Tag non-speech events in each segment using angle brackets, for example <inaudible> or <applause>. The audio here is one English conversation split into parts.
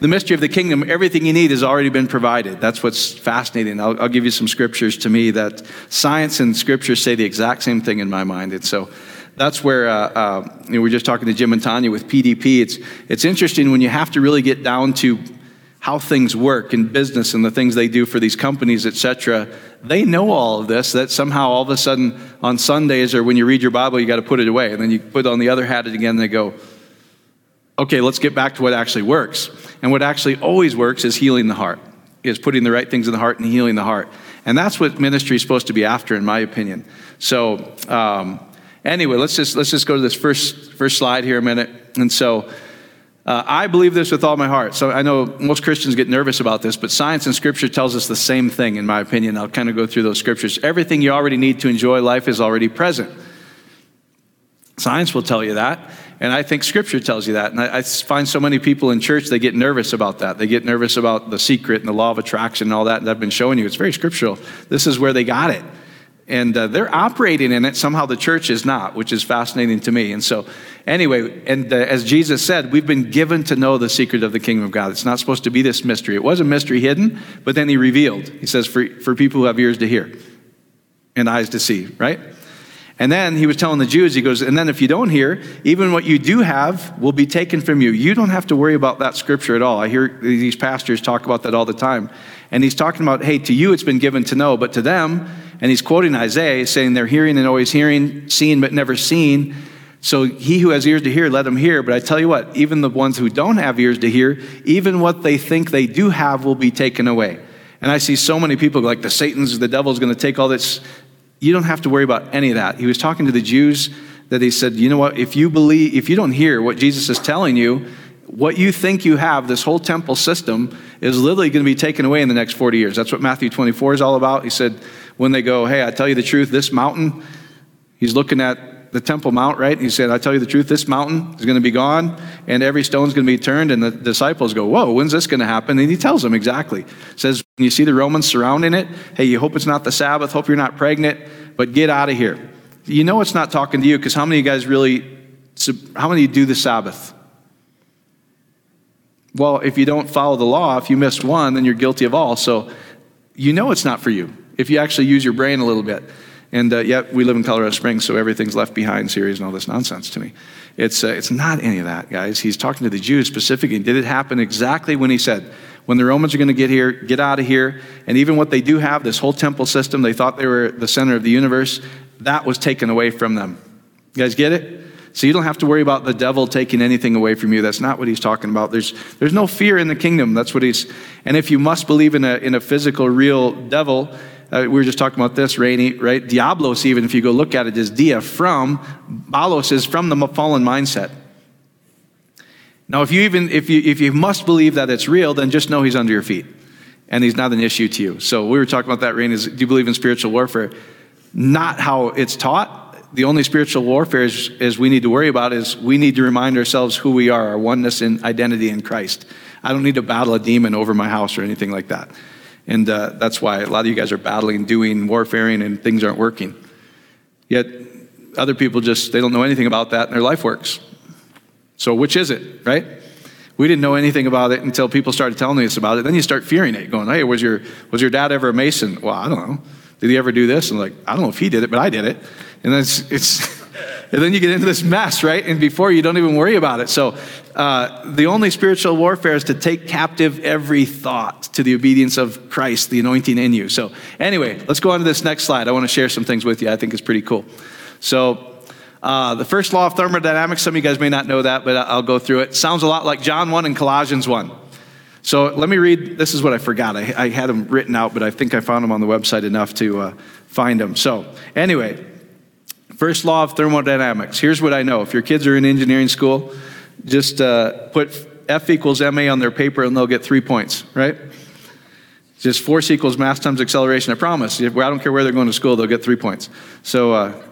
the mystery of the kingdom, everything you need has already been provided. That's what's fascinating. I'll, I'll give you some scriptures to me that science and scripture say the exact same thing in my mind. And so that's where uh, uh, you know, we are just talking to Jim and Tanya with PDP. It's, it's interesting when you have to really get down to how things work in business and the things they do for these companies, etc. They know all of this, that somehow all of a sudden on Sundays or when you read your Bible, you got to put it away. And then you put on the other hat again and they go, okay, let's get back to what actually works. And what actually always works is healing the heart, is putting the right things in the heart and healing the heart. And that's what ministry is supposed to be after, in my opinion. So, um, anyway, let's just, let's just go to this first, first slide here a minute. And so, uh, I believe this with all my heart. So I know most Christians get nervous about this, but science and scripture tells us the same thing, in my opinion. I'll kind of go through those scriptures. Everything you already need to enjoy life is already present. Science will tell you that, and I think scripture tells you that. And I, I find so many people in church, they get nervous about that. They get nervous about the secret and the law of attraction and all that, and I've been showing you. It's very scriptural. This is where they got it and uh, they're operating in it. Somehow the church is not, which is fascinating to me. And so, anyway, and uh, as Jesus said, we've been given to know the secret of the kingdom of God. It's not supposed to be this mystery. It was a mystery hidden, but then he revealed. He says, for, for people who have ears to hear and eyes to see, right? And then he was telling the Jews, he goes, and then if you don't hear, even what you do have will be taken from you. You don't have to worry about that scripture at all. I hear these pastors talk about that all the time. And he's talking about, hey, to you it's been given to know, but to them, and he's quoting Isaiah, saying they're hearing and always hearing, seeing but never seen. So he who has ears to hear, let him hear. But I tell you what, even the ones who don't have ears to hear, even what they think they do have will be taken away. And I see so many people like the Satan's, the devil's going to take all this. You don't have to worry about any of that. He was talking to the Jews that he said, you know what, if you believe, if you don't hear what Jesus is telling you, what you think you have, this whole temple system, is literally going to be taken away in the next 40 years. That's what Matthew 24 is all about. He said, when they go, Hey, I tell you the truth, this mountain, he's looking at the Temple Mount, right? He said, I tell you the truth, this mountain is going to be gone and every stone's going to be turned. And the disciples go, Whoa, when's this going to happen? And he tells them exactly. Says, When you see the Romans surrounding it, hey, you hope it's not the Sabbath, hope you're not pregnant, but get out of here. You know it's not talking to you because how many of you guys really, how many do the Sabbath? Well, if you don't follow the law, if you missed one, then you're guilty of all. So you know it's not for you if you actually use your brain a little bit. And uh, yet, we live in Colorado Springs, so everything's left behind series and all this nonsense to me. It's, uh, it's not any of that, guys. He's talking to the Jews specifically. Did it happen exactly when he said, when the Romans are going to get here, get out of here? And even what they do have, this whole temple system, they thought they were the center of the universe, that was taken away from them. You guys get it? So you don't have to worry about the devil taking anything away from you. That's not what he's talking about. There's, there's no fear in the kingdom. That's what he's. And if you must believe in a, in a physical, real devil, uh, we were just talking about this, Rainy, right? Diablos, even if you go look at it, is dia from, balos is from the fallen mindset. Now, if you even if you if you must believe that it's real, then just know he's under your feet, and he's not an issue to you. So we were talking about that, Rainy. Is do you believe in spiritual warfare? Not how it's taught. The only spiritual warfare is, is we need to worry about is we need to remind ourselves who we are, our oneness and identity in Christ. I don't need to battle a demon over my house or anything like that. And uh, that's why a lot of you guys are battling, doing, warfaring, and things aren't working. Yet other people just, they don't know anything about that and their life works. So which is it, right? We didn't know anything about it until people started telling us about it. Then you start fearing it, going, hey, was your, was your dad ever a mason? Well, I don't know. Did he ever do this? And like, I don't know if he did it, but I did it. And it's, it's <laughs> and then you get into this mess, right? And before you don't even worry about it. So uh, the only spiritual warfare is to take captive every thought to the obedience of Christ, the anointing in you. So anyway, let's go on to this next slide. I want to share some things with you. I think it's pretty cool. So uh, the first law of thermodynamics, some of you guys may not know that, but I'll go through it. Sounds a lot like John 1 and Colossians 1. So let me read. This is what I forgot. I, I had them written out, but I think I found them on the website enough to uh, find them. So, anyway, First law of thermodynamics. Here's what I know. If your kids are in engineering school, just uh, put F equals MA on their paper and they'll get three points, right? Just force equals mass times acceleration. I promise. I don't care where they're going to school, they'll get three points. So uh,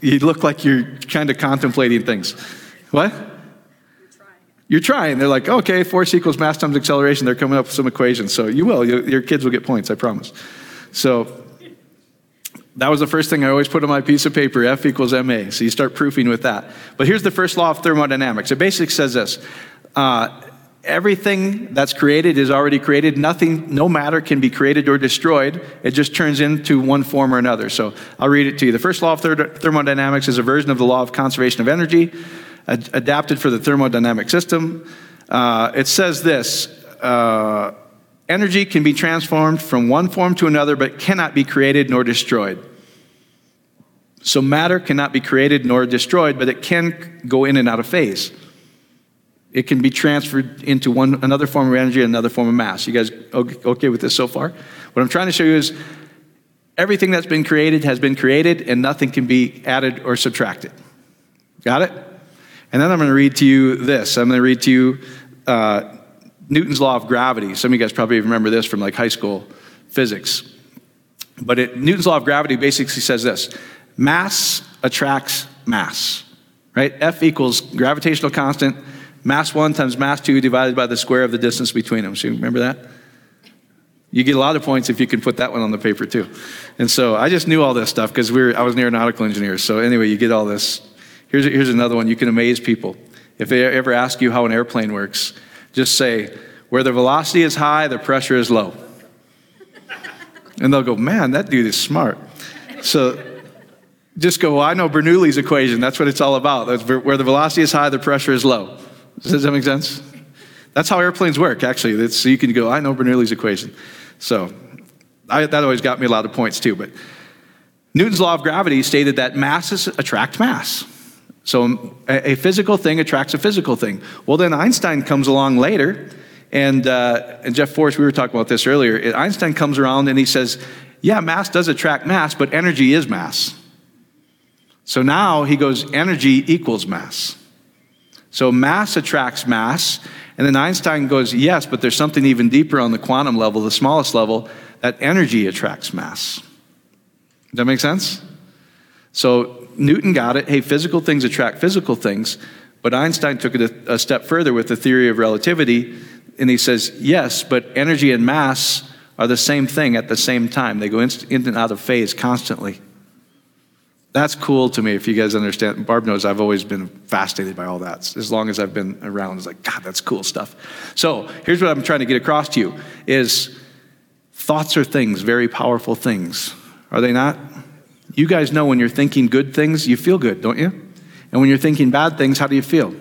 you look like you're kind of contemplating things. What? You're trying. They're like, okay, force equals mass times acceleration. They're coming up with some equations. So you will. Your kids will get points, I promise. So that was the first thing I always put on my piece of paper F equals MA. So you start proofing with that. But here's the first law of thermodynamics it basically says this uh, Everything that's created is already created. Nothing, no matter can be created or destroyed. It just turns into one form or another. So I'll read it to you. The first law of thermodynamics is a version of the law of conservation of energy, ad- adapted for the thermodynamic system. Uh, it says this uh, energy can be transformed from one form to another, but cannot be created nor destroyed. So matter cannot be created nor destroyed, but it can go in and out of phase. It can be transferred into one, another form of energy another form of mass. You guys okay with this so far? What I'm trying to show you is everything that's been created has been created and nothing can be added or subtracted. Got it? And then I'm going to read to you this. I'm going to read to you uh, Newton's law of gravity. Some of you guys probably remember this from like high school physics. But it, Newton's law of gravity basically says this mass attracts mass, right? F equals gravitational constant Mass 1 times mass 2 divided by the square of the distance between them. So you remember that? You get a lot of points if you can put that one on the paper too. And so I just knew all this stuff because we I was an aeronautical engineer. So anyway, you get all this. Here's, here's another one. You can amaze people. If they ever ask you how an airplane works, just say, where the velocity is high, the pressure is low. And they'll go, man, that dude is smart. So just go, well, I know Bernoulli's equation. That's what it's all about. That's where the velocity is high, the pressure is low. Does that make sense? That's how airplanes work, actually. It's, so you can go, I know Bernoulli's equation. So I, that always got me a lot of points too. But Newton's law of gravity stated that masses attract mass. So a, a physical thing attracts a physical thing. Well, then Einstein comes along later, and, uh, and Jeff Forrest, we were talking about this earlier. Einstein comes around and he says, Yeah, mass does attract mass, but energy is mass. So now he goes, energy equals mass. So mass attracts mass. And then Einstein goes, yes, but there's something even deeper on the quantum level, the smallest level, that energy attracts mass. Does that make sense? So Newton got it. Hey, physical things attract physical things. But Einstein took it a, a step further with the theory of relativity. And he says, yes, but energy and mass are the same thing at the same time. They go in, in and out of phase constantly. That's cool to me if you guys understand. Barb knows I've always been fascinated by all that. As long as I've been around, it's like, God, that's cool stuff. So here's what I'm trying to get across to you is thoughts are things, very powerful things. Are they not? You guys know when you're thinking good things, you feel good, don't you? And when you're thinking bad things, how do you feel?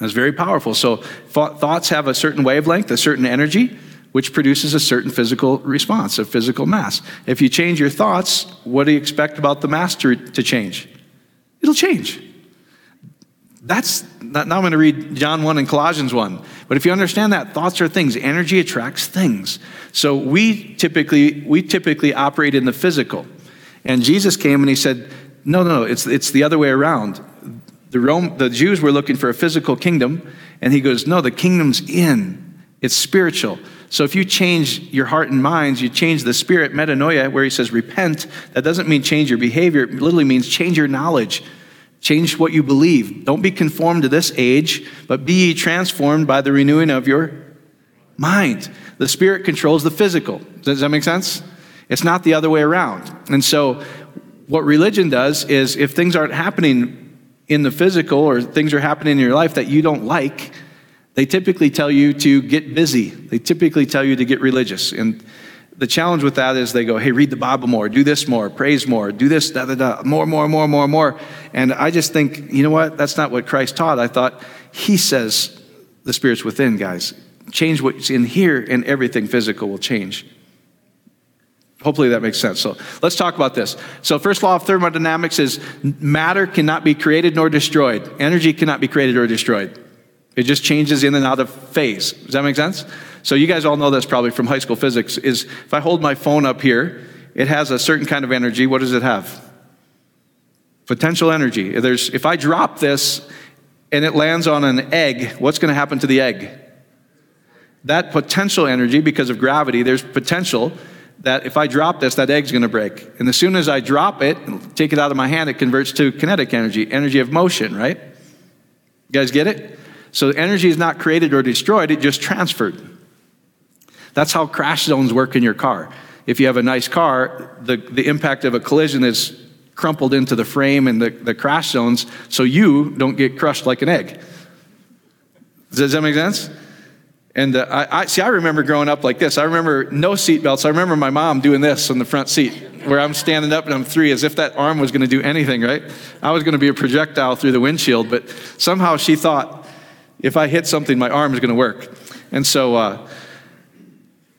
It's very powerful. So thoughts have a certain wavelength, a certain energy which produces a certain physical response, a physical mass. If you change your thoughts, what do you expect about the mass to, to change? It'll change. That's now I'm going to read John 1 and Colossians 1. But if you understand that thoughts are things, energy attracts things. So we typically we typically operate in the physical. And Jesus came and he said, "No, no, no, it's it's the other way around. The Rome the Jews were looking for a physical kingdom, and he goes, "No, the kingdom's in. It's spiritual." So if you change your heart and minds, you change the spirit, metanoia, where he says repent, that doesn't mean change your behavior. It literally means change your knowledge, change what you believe. Don't be conformed to this age, but be transformed by the renewing of your mind. The spirit controls the physical. Does that make sense? It's not the other way around. And so what religion does is if things aren't happening in the physical or things are happening in your life that you don't like, they typically tell you to get busy. They typically tell you to get religious. And the challenge with that is they go, hey, read the Bible more, do this more, praise more, do this, da da da, more, more, more, more, more. And I just think, you know what? That's not what Christ taught. I thought he says the Spirit's within, guys. Change what's in here, and everything physical will change. Hopefully that makes sense. So let's talk about this. So, first law of thermodynamics is matter cannot be created nor destroyed, energy cannot be created or destroyed. It just changes in and out of phase. Does that make sense? So you guys all know this probably from high school physics is if I hold my phone up here, it has a certain kind of energy. What does it have? Potential energy. There's, if I drop this and it lands on an egg, what's going to happen to the egg? That potential energy, because of gravity, there's potential that if I drop this, that egg's going to break. And as soon as I drop it, take it out of my hand, it converts to kinetic energy, energy of motion, right? You guys get it? So energy is not created or destroyed, it just transferred. That's how crash zones work in your car. If you have a nice car, the, the impact of a collision is crumpled into the frame and the, the crash zones so you don't get crushed like an egg. Does that make sense? And uh, I, I, see, I remember growing up like this. I remember no seatbelts. I remember my mom doing this on the front seat, where I'm standing up and I'm three, as if that arm was going to do anything, right? I was going to be a projectile through the windshield, but somehow she thought if I hit something, my arm is going to work. And so, uh,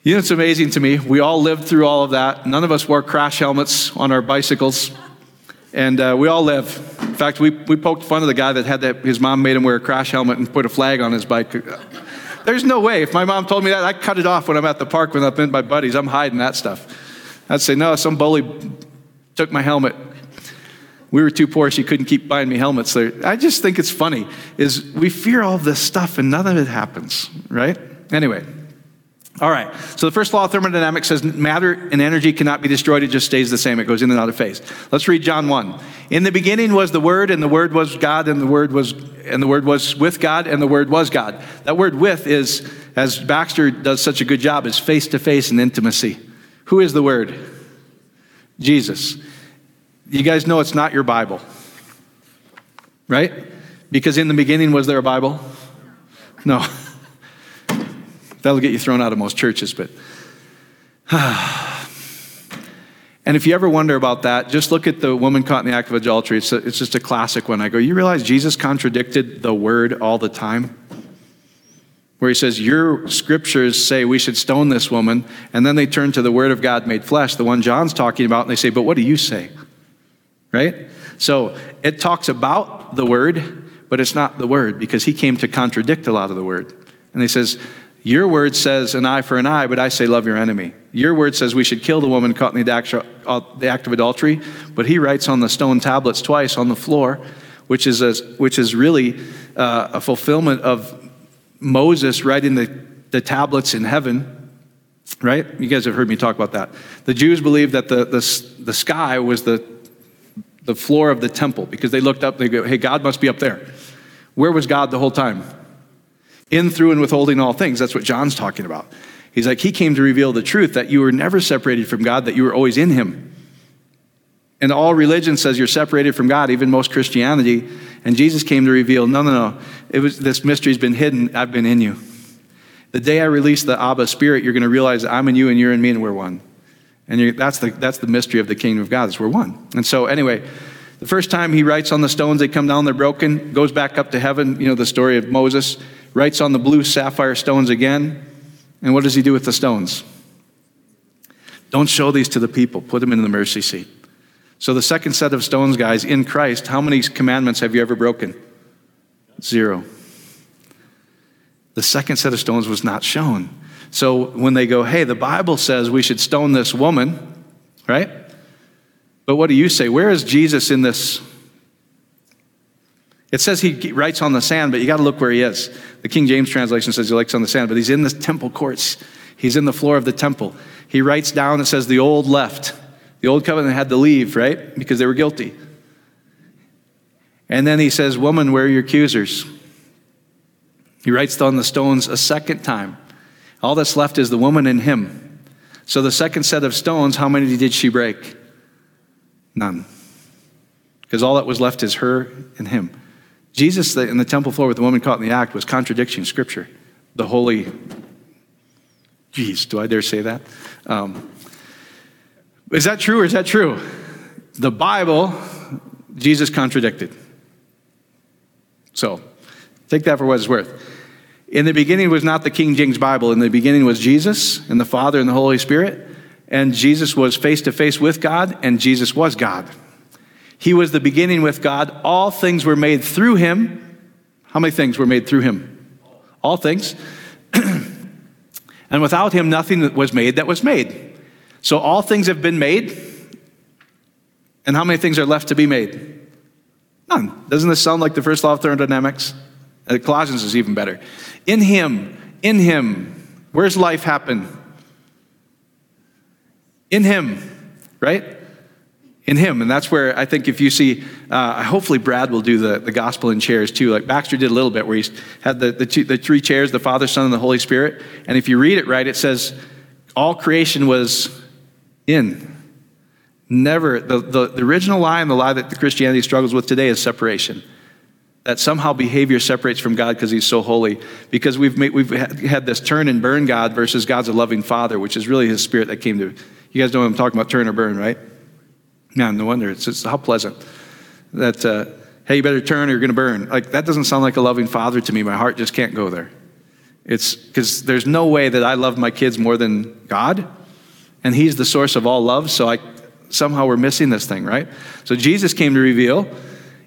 you know, it's amazing to me. We all lived through all of that. None of us wore crash helmets on our bicycles, and uh, we all live. In fact, we, we poked fun of the guy that had that, his mom made him wear a crash helmet and put a flag on his bike. There's no way. If my mom told me that, I cut it off when I'm at the park when I'm with my buddies. I'm hiding that stuff. I'd say, no, some bully took my helmet. We were too poor, she couldn't keep buying me helmets. I just think it's funny, is we fear all this stuff and none of it happens, right? Anyway, all right. So the first law of thermodynamics says matter and energy cannot be destroyed. It just stays the same. It goes in and out of phase. Let's read John 1. In the beginning was the word and the word was God and the word was and the word was with God and the word was God. That word with is as Baxter does such a good job is face to face and intimacy. Who is the word? Jesus. You guys know it's not your Bible. Right? Because in the beginning was there a Bible? No. <laughs> That'll get you thrown out of most churches, but. <sighs> and if you ever wonder about that, just look at the woman caught in the act of adultery. It's, a, it's just a classic one. I go, you realize Jesus contradicted the word all the time? Where he says, Your scriptures say we should stone this woman. And then they turn to the word of God made flesh, the one John's talking about, and they say, But what do you say? Right? So it talks about the word, but it's not the word because he came to contradict a lot of the word. And he says, your word says an eye for an eye, but I say love your enemy. Your word says we should kill the woman caught in the act, of adultery, but he writes on the stone tablets twice on the floor, which is, a, which is really uh, a fulfillment of Moses writing the, the tablets in heaven, right? You guys have heard me talk about that. The Jews believed that the, the, the sky was the, the floor of the temple because they looked up, and they go, hey, God must be up there. Where was God the whole time? In, through, and withholding all things. That's what John's talking about. He's like, He came to reveal the truth that you were never separated from God, that you were always in Him. And all religion says you're separated from God, even most Christianity. And Jesus came to reveal, no, no, no. It was this mystery's been hidden. I've been in you. The day I release the Abba Spirit, you're going to realize I'm in you and you're in me and we're one. And that's the that's the mystery of the kingdom of God is we're one. And so anyway, the first time he writes on the stones, they come down, they're broken, goes back up to heaven. You know the story of Moses writes on the blue sapphire stones again. And what does he do with the stones? Don't show these to the people, put them in the mercy seat. So, the second set of stones, guys, in Christ, how many commandments have you ever broken? Zero. The second set of stones was not shown. So, when they go, hey, the Bible says we should stone this woman, right? But what do you say? Where is Jesus in this it says he writes on the sand, but you got to look where he is. The King James translation says he writes on the sand, but he's in the temple courts. He's in the floor of the temple. He writes down, it says the old left. The old covenant had to leave, right? Because they were guilty. And then he says, Woman, where are your accusers? He writes on the stones a second time. All that's left is the woman and him. So the second set of stones, how many did she break? None. Because all that was left is her and him. Jesus in the temple floor with the woman caught in the act was contradicting Scripture. The holy, geez, do I dare say that? Um, is that true or is that true? The Bible, Jesus contradicted. So, take that for what it's worth. In the beginning was not the King James Bible. In the beginning was Jesus and the Father and the Holy Spirit. And Jesus was face to face with God, and Jesus was God. He was the beginning with God. All things were made through him. How many things were made through him? All things. <clears throat> and without him, nothing was made that was made. So all things have been made. And how many things are left to be made? None. Doesn't this sound like the first law of thermodynamics? Uh, Colossians is even better. In him, in him, where's life happen? In him, right? In him. And that's where I think if you see, uh, hopefully Brad will do the, the gospel in chairs too. Like Baxter did a little bit where he had the, the, two, the three chairs, the Father, Son, and the Holy Spirit. And if you read it right, it says all creation was in. Never, the, the, the original lie and the lie that the Christianity struggles with today is separation. that somehow behavior separates from God because he's so holy. Because we've, made, we've had this turn and burn God versus God's a loving father, which is really his spirit that came to. You guys know what I'm talking about, turn or burn, right? Man, no wonder. It's just how pleasant that, uh, hey, you better turn or you're going to burn. Like, that doesn't sound like a loving father to me. My heart just can't go there. It's because there's no way that I love my kids more than God, and He's the source of all love. So I somehow we're missing this thing, right? So Jesus came to reveal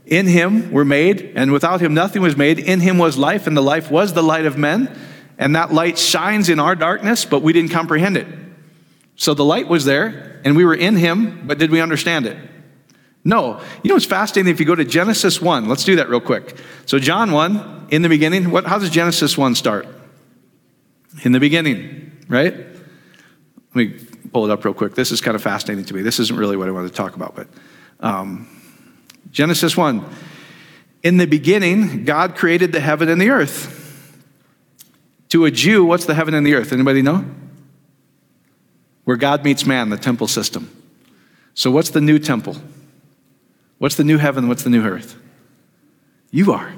in him were made, and without him nothing was made. In him was life, and the life was the light of men. And that light shines in our darkness, but we didn't comprehend it. So the light was there, and we were in him, but did we understand it? No. You know it's fascinating? If you go to Genesis 1, let's do that real quick. So, John 1, in the beginning, what, how does Genesis 1 start? In the beginning, right? Let me pull it up real quick. This is kind of fascinating to me. This isn't really what I wanted to talk about, but. Um, Genesis 1. In the beginning, God created the heaven and the earth. To a Jew, what's the heaven and the earth? Anybody know? Where God meets man, the temple system. So, what's the new temple? What's the new heaven? What's the new earth? You are.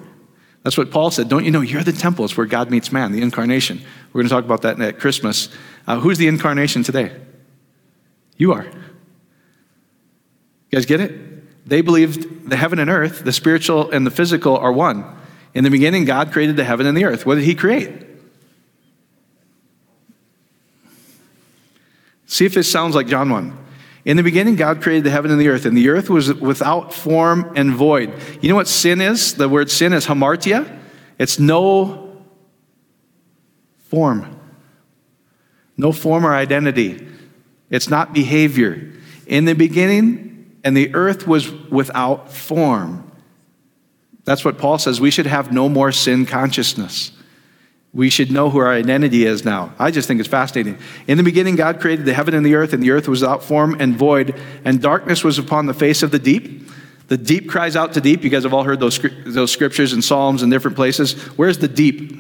That's what Paul said. Don't you know you're the temple? It's where God meets man, the incarnation. We're going to talk about that at Christmas. Uh, who's the incarnation today? You are. You guys get it? They believed the heaven and earth, the spiritual and the physical, are one. In the beginning, God created the heaven and the earth. What did He create? See if this sounds like John 1. In the beginning, God created the heaven and the earth, and the earth was without form and void. You know what sin is? The word sin is hamartia. It's no form, no form or identity. It's not behavior. In the beginning, and the earth was without form. That's what Paul says. We should have no more sin consciousness. We should know who our identity is now. I just think it's fascinating. In the beginning, God created the heaven and the earth, and the earth was without form and void, and darkness was upon the face of the deep. The deep cries out to deep. You guys have all heard those, those scriptures and Psalms in different places. Where's the deep?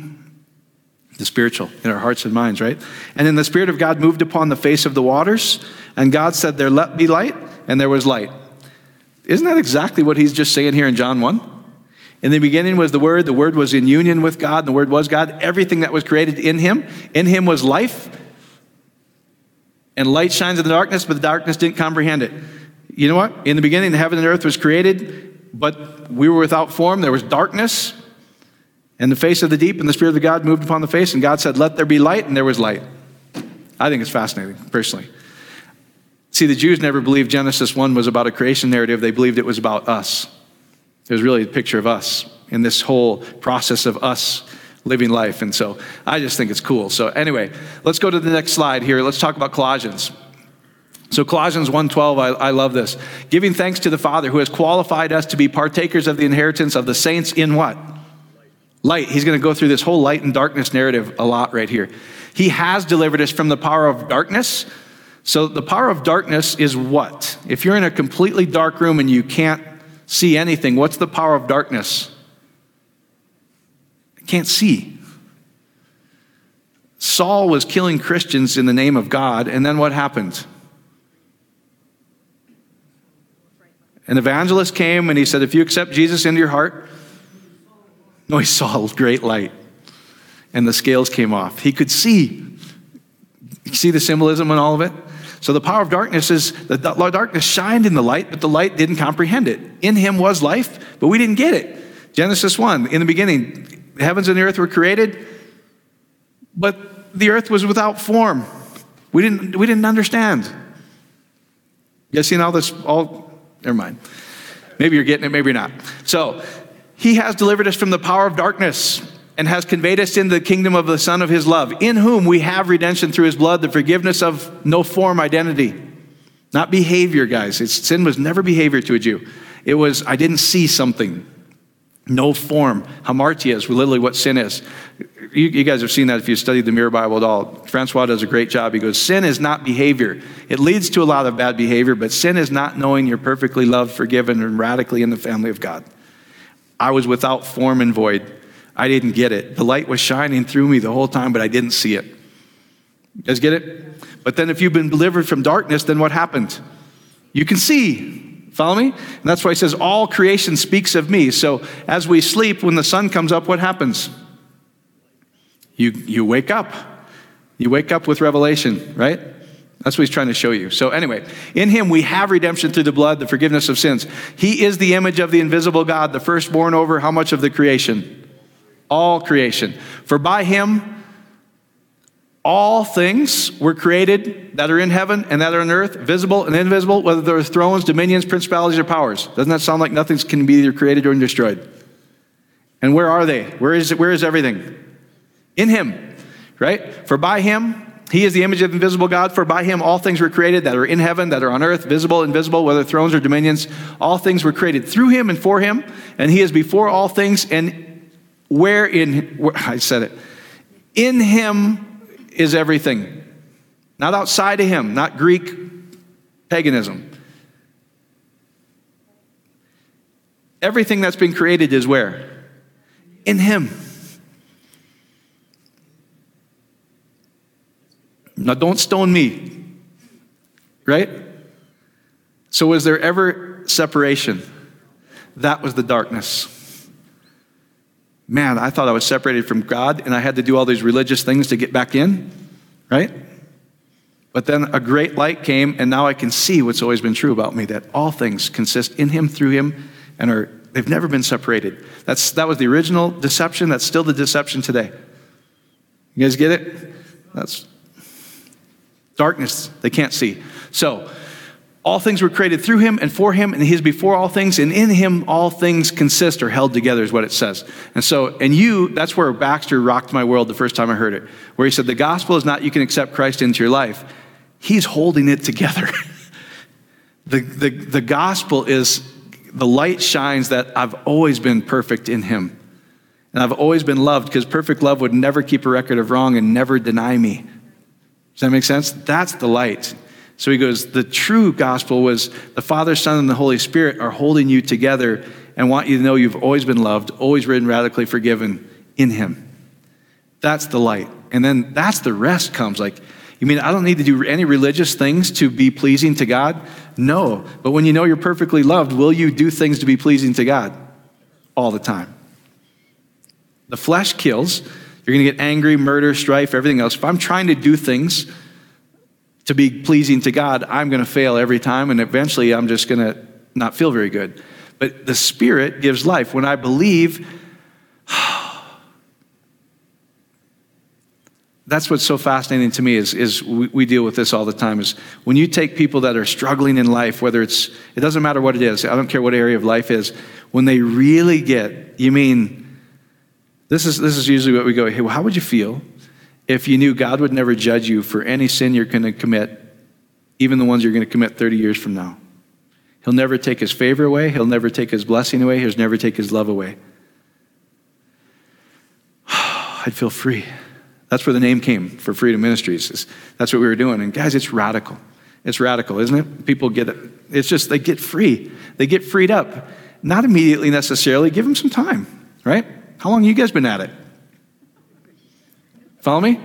The spiritual, in our hearts and minds, right? And then the Spirit of God moved upon the face of the waters, and God said, There let be light, and there was light. Isn't that exactly what he's just saying here in John 1? In the beginning was the Word, the Word was in union with God, and the Word was God. Everything that was created in him, in him was life. And light shines in the darkness, but the darkness didn't comprehend it. You know what? In the beginning, the heaven and earth was created, but we were without form. There was darkness, and the face of the deep, and the Spirit of God moved upon the face, and God said, Let there be light, and there was light. I think it's fascinating, personally. See, the Jews never believed Genesis 1 was about a creation narrative, they believed it was about us. It was really a picture of us in this whole process of us living life. And so I just think it's cool. So anyway, let's go to the next slide here. Let's talk about Colossians. So Colossians 1:12, I, I love this. Giving thanks to the Father who has qualified us to be partakers of the inheritance of the saints in what? Light. He's going to go through this whole light and darkness narrative a lot right here. He has delivered us from the power of darkness so, the power of darkness is what? If you're in a completely dark room and you can't see anything, what's the power of darkness? I can't see. Saul was killing Christians in the name of God, and then what happened? An evangelist came and he said, If you accept Jesus into your heart, no, he saw great light, and the scales came off. He could see. You see the symbolism in all of it? So the power of darkness is the darkness shined in the light, but the light didn't comprehend it. In him was life, but we didn't get it. Genesis 1, in the beginning, the heavens and the earth were created, but the earth was without form. We didn't, we didn't understand. You guys seen all this? All, never mind. Maybe you're getting it, maybe you're not. So, he has delivered us from the power of darkness and has conveyed us into the kingdom of the Son of his love, in whom we have redemption through his blood, the forgiveness of no form identity. Not behavior, guys. It's, sin was never behavior to a Jew. It was, I didn't see something. No form. Hamartia is literally what sin is. You, you, guys have seen that if you studied the Mirror Bible at all. Francois does a great job. He goes, Sin is not behavior. It leads to a lot of bad behavior, but sin is not knowing you're perfectly loved, forgiven, and radically in the family of God. I was without form and void. I didn't get it. The light was shining through me the whole time, but I didn't see it. You guys get it? But then if you've been delivered from darkness, then what happened? You can see Follow me? And that's why he says, All creation speaks of me. So as we sleep, when the sun comes up, what happens? You, you wake up. You wake up with revelation, right? That's what he's trying to show you. So, anyway, in him we have redemption through the blood, the forgiveness of sins. He is the image of the invisible God, the firstborn over how much of the creation? All creation. For by him, all things were created that are in heaven and that are on earth, visible and invisible, whether they're thrones, dominions, principalities, or powers. Doesn't that sound like nothing can be either created or destroyed? And where are they? Where is, where is everything? In Him, right? For by Him, He is the image of invisible God. For by Him all things were created that are in heaven, that are on earth, visible, invisible, whether thrones or dominions. All things were created through Him and for Him, and He is before all things. And where in, where, I said it, in Him is everything. Not outside of him, not Greek paganism. Everything that's been created is where? In him. Now, don't stone me, right? So, was there ever separation? That was the darkness man, I thought I was separated from God and I had to do all these religious things to get back in, right? But then a great light came, and now I can see what's always been true about me that all things consist in Him, through Him, and are they've never been separated. That's that was the original deception. That's still the deception today. You guys get it? That's darkness. They can't see. So all things were created through him and for him, and he is before all things, and in him all things consist or held together, is what it says. And so, and you, that's where Baxter rocked my world the first time I heard it, where he said, The gospel is not you can accept Christ into your life, he's holding it together. <laughs> the, the, the gospel is the light shines that I've always been perfect in him. And I've always been loved because perfect love would never keep a record of wrong and never deny me. Does that make sense? That's the light. So he goes, The true gospel was the Father, Son, and the Holy Spirit are holding you together and want you to know you've always been loved, always been radically forgiven in Him. That's the light. And then that's the rest comes. Like, you mean I don't need to do any religious things to be pleasing to God? No. But when you know you're perfectly loved, will you do things to be pleasing to God? All the time. The flesh kills. You're going to get angry, murder, strife, everything else. If I'm trying to do things to be pleasing to God, I'm going to fail every time, and eventually I'm just going to not feel very good. But the Spirit gives life. When I believe, <sighs> that's what's so fascinating to me is, is we, we, deal with this all the time is when you take people that are struggling in life whether it's it doesn't matter what it is i don't care what area of life is when they really get you mean this is this is usually what we go hey well, how would you feel if you knew God would never judge you for any sin you're going to commit, even the ones you're going to commit 30 years from now. He'll never take his favor away, he'll never take his blessing away, he'll never take his love away. <sighs> I'd feel free. That's where the name came for Freedom Ministries. That's what we were doing. And guys, it's radical. It's radical, isn't it? People get it. It's just they get free. They get freed up. Not immediately necessarily. Give them some time, right? How long you guys been at it? Follow me?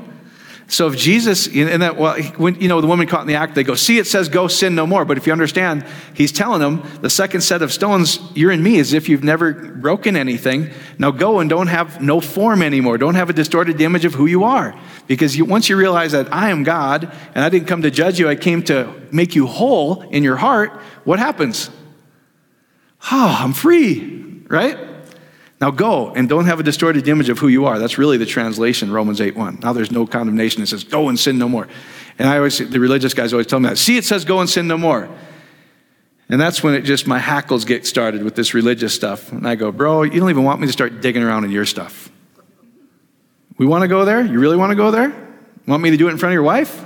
So if Jesus, in that, well, when, you know, the woman caught in the act, they go, see, it says go sin no more. But if you understand, he's telling them the second set of stones, you're in me as if you've never broken anything. Now go and don't have no form anymore. Don't have a distorted image of who you are. Because you, once you realize that I am God and I didn't come to judge you, I came to make you whole in your heart, what happens? Oh, I'm free, right? Now go and don't have a distorted image of who you are. That's really the translation, Romans 8 1. Now there's no condemnation. It says, go and sin no more. And I always, the religious guys always tell me that. See, it says, go and sin no more. And that's when it just, my hackles get started with this religious stuff. And I go, bro, you don't even want me to start digging around in your stuff. We want to go there? You really want to go there? Want me to do it in front of your wife?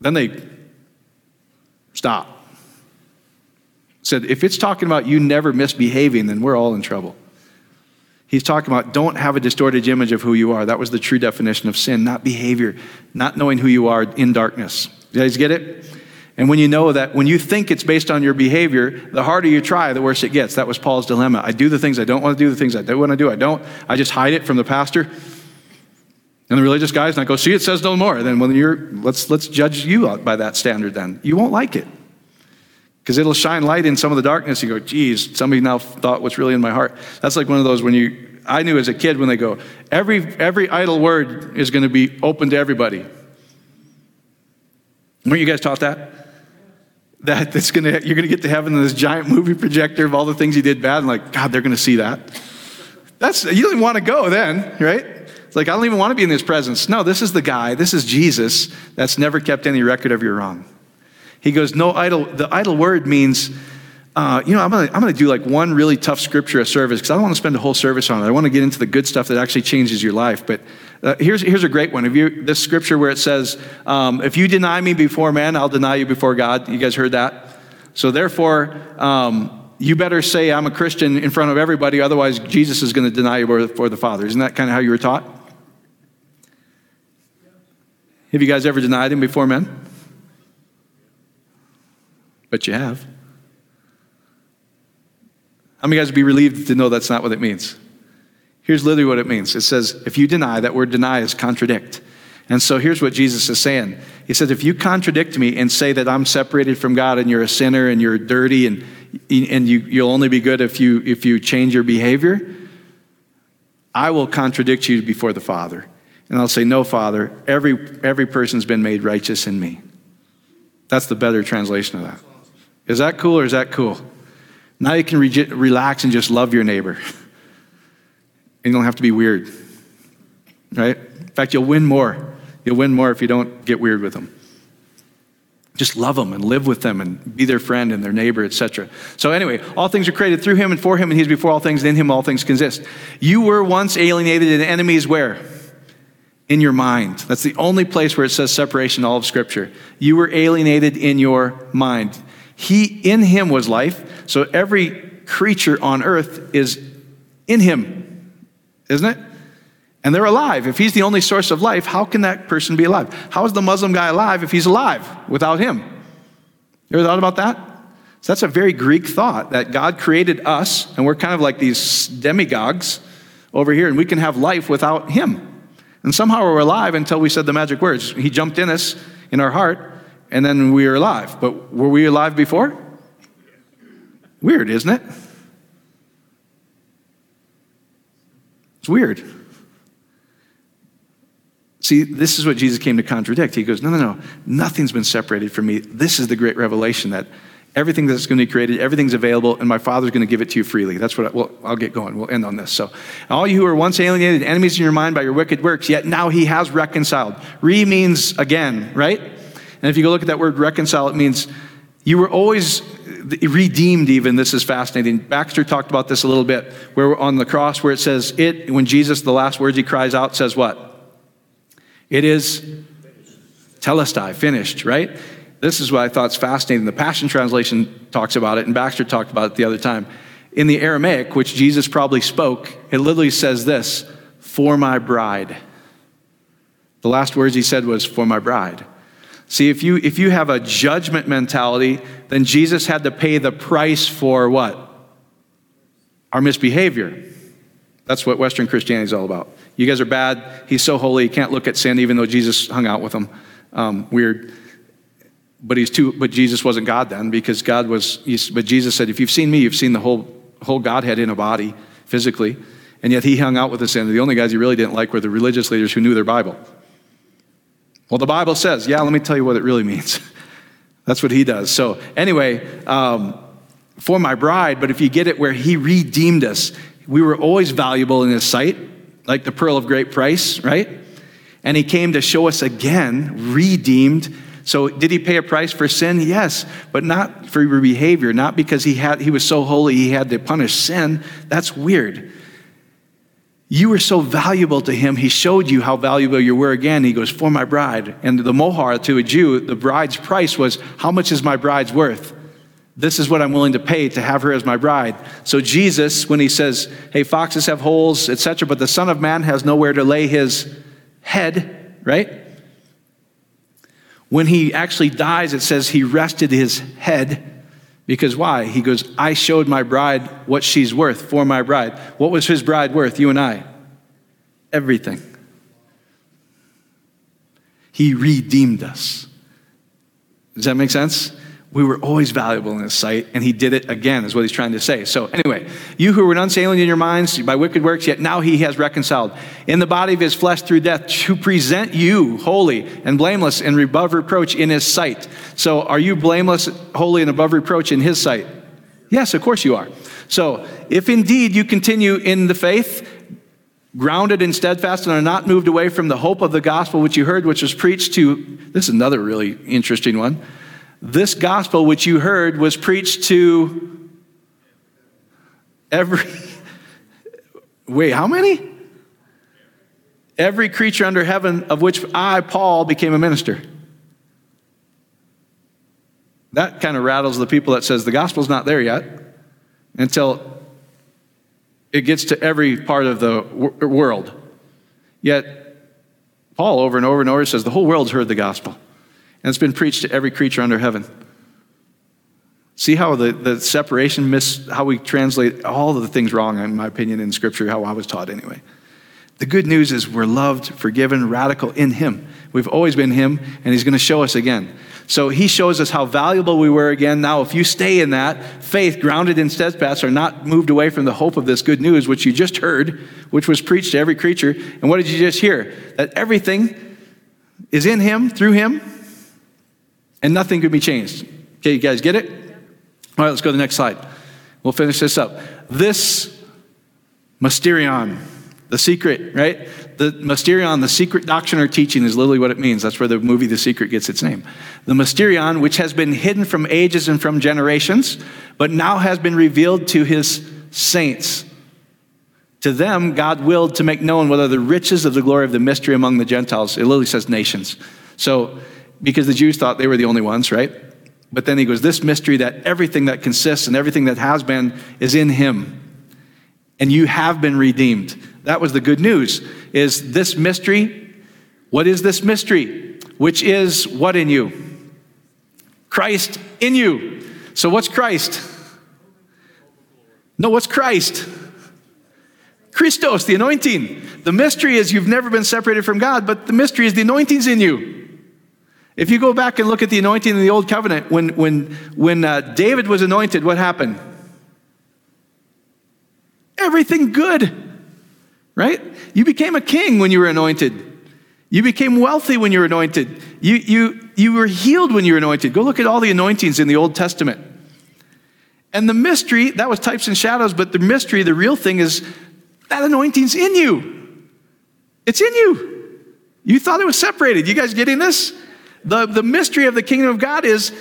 Then they stop said, if it's talking about you never misbehaving, then we're all in trouble. He's talking about don't have a distorted image of who you are. That was the true definition of sin, not behavior, not knowing who you are in darkness. You guys get it? And when you know that, when you think it's based on your behavior, the harder you try, the worse it gets. That was Paul's dilemma. I do the things I don't want to do, the things I don't want to do, I don't. I just hide it from the pastor and the religious guys, and I go, see, it says no more. And then when you're, let's, let's judge you by that standard then. You won't like it. Because it'll shine light in some of the darkness. You go, geez, somebody now thought what's really in my heart. That's like one of those when you, I knew as a kid when they go, every, every idle word is going to be open to everybody. Weren't you guys taught that? That it's gonna, you're going to get to heaven in this giant movie projector of all the things you did bad, and like, God, they're going to see that. That's, you don't even want to go then, right? It's like, I don't even want to be in his presence. No, this is the guy, this is Jesus that's never kept any record of your wrong. He goes, No idle, the idle word means, uh, you know, I'm gonna, I'm gonna do like one really tough scripture of service because I don't want to spend a whole service on it. I want to get into the good stuff that actually changes your life. But uh, here's, here's a great one. You, this scripture where it says, um, If you deny me before man, I'll deny you before God. You guys heard that? So therefore, um, you better say I'm a Christian in front of everybody, otherwise, Jesus is going to deny you before the Father. Isn't that kind of how you were taught? Have you guys ever denied him before men? But you have. How many guys would be relieved to know that's not what it means? Here's literally what it means it says, if you deny, that word deny is contradict. And so here's what Jesus is saying. He says, if you contradict me and say that I'm separated from God and you're a sinner and you're dirty and, and you, you'll only be good if you, if you change your behavior, I will contradict you before the Father. And I'll say, No, Father, every, every person's been made righteous in me. That's the better translation of that. Is that cool or is that cool? Now you can re- relax and just love your neighbor. And you don't have to be weird. Right? In fact, you'll win more. You'll win more if you don't get weird with them. Just love them and live with them and be their friend and their neighbor, etc. So, anyway, all things are created through him and for him, and he's before all things, and in him all things consist. You were once alienated and enemies where? In your mind. That's the only place where it says separation all of Scripture. You were alienated in your mind. He, in him was life. So every creature on earth is in him, isn't it? And they're alive. If he's the only source of life, how can that person be alive? How is the Muslim guy alive if he's alive without him? You ever thought about that? So that's a very Greek thought that God created us, and we're kind of like these demigods over here, and we can have life without him. And somehow we're alive until we said the magic words. He jumped in us, in our heart, and then we are alive. But were we alive before? Weird, isn't it? It's weird. See, this is what Jesus came to contradict. He goes, No, no, no. Nothing's been separated from me. This is the great revelation that everything that's going to be created, everything's available, and my Father's going to give it to you freely. That's what I, well, I'll get going. We'll end on this. So, all you who were once alienated, enemies in your mind by your wicked works, yet now he has reconciled. Re means again, right? And if you go look at that word reconcile, it means you were always redeemed, even. This is fascinating. Baxter talked about this a little bit, where on the cross, where it says, it, when Jesus, the last words he cries out, says what? It is telestai, finished, right? This is what I thought is fascinating. The Passion Translation talks about it, and Baxter talked about it the other time. In the Aramaic, which Jesus probably spoke, it literally says this for my bride. The last words he said was, for my bride. See, if you, if you have a judgment mentality, then Jesus had to pay the price for what? Our misbehavior. That's what Western Christianity is all about. You guys are bad. He's so holy, he can't look at sin, even though Jesus hung out with them. Um, weird. But he's too. But Jesus wasn't God then, because God was. But Jesus said, "If you've seen me, you've seen the whole whole Godhead in a body, physically." And yet he hung out with the sin. The only guys he really didn't like were the religious leaders who knew their Bible. Well, the Bible says, yeah, let me tell you what it really means. <laughs> That's what he does. So, anyway, um, for my bride, but if you get it where he redeemed us, we were always valuable in his sight, like the pearl of great price, right? And he came to show us again, redeemed. So, did he pay a price for sin? Yes, but not for your behavior, not because he, had, he was so holy he had to punish sin. That's weird. You were so valuable to him, he showed you how valuable you were again. He goes, For my bride. And the mohar to a Jew, the bride's price was, How much is my bride's worth? This is what I'm willing to pay to have her as my bride. So Jesus, when he says, Hey, foxes have holes, etc., but the Son of Man has nowhere to lay his head, right? When he actually dies, it says he rested his head. Because why? He goes, I showed my bride what she's worth for my bride. What was his bride worth, you and I? Everything. He redeemed us. Does that make sense? We were always valuable in his sight, and he did it again, is what he's trying to say. So, anyway, you who were unsalient in your minds by wicked works, yet now he has reconciled in the body of his flesh through death to present you holy and blameless and above reproach in his sight. So, are you blameless, holy, and above reproach in his sight? Yes, of course you are. So, if indeed you continue in the faith, grounded and steadfast, and are not moved away from the hope of the gospel which you heard, which was preached to, this is another really interesting one this gospel which you heard was preached to every. <laughs> Wait, how many? Every creature under heaven of which I, Paul, became a minister. That kind of rattles the people that says the gospel's not there yet until it gets to every part of the world. Yet, Paul over and over and over says the whole world's heard the gospel and it's been preached to every creature under heaven. See how the, the separation miss how we translate all of the things wrong, in my opinion, in Scripture, how I was taught anyway. The good news is we're loved, forgiven, radical in Him. We've always been Him, and He's going to show us again. So He shows us how valuable we were again. Now, if you stay in that, faith, grounded in steadfast, are not moved away from the hope of this good news, which you just heard, which was preached to every creature. And what did you just hear? That everything is in Him, through Him, and nothing could be changed. Okay, you guys get it? All right, let's go to the next slide. We'll finish this up. This mysterion, the secret, right? The mysterion, the secret doctrine or teaching is literally what it means. That's where the movie The Secret gets its name. The mysterion, which has been hidden from ages and from generations, but now has been revealed to his saints. To them, God willed to make known whether the riches of the glory of the mystery among the Gentiles. It literally says nations. So because the Jews thought they were the only ones, right? But then he goes, This mystery that everything that consists and everything that has been is in him. And you have been redeemed. That was the good news. Is this mystery? What is this mystery? Which is what in you? Christ in you. So what's Christ? No, what's Christ? Christos, the anointing. The mystery is you've never been separated from God, but the mystery is the anointing's in you. If you go back and look at the anointing in the Old Covenant, when, when, when uh, David was anointed, what happened? Everything good, right? You became a king when you were anointed. You became wealthy when you were anointed. You, you, you were healed when you were anointed. Go look at all the anointings in the Old Testament. And the mystery, that was types and shadows, but the mystery, the real thing is that anointing's in you. It's in you. You thought it was separated. You guys getting this? The, the mystery of the kingdom of God is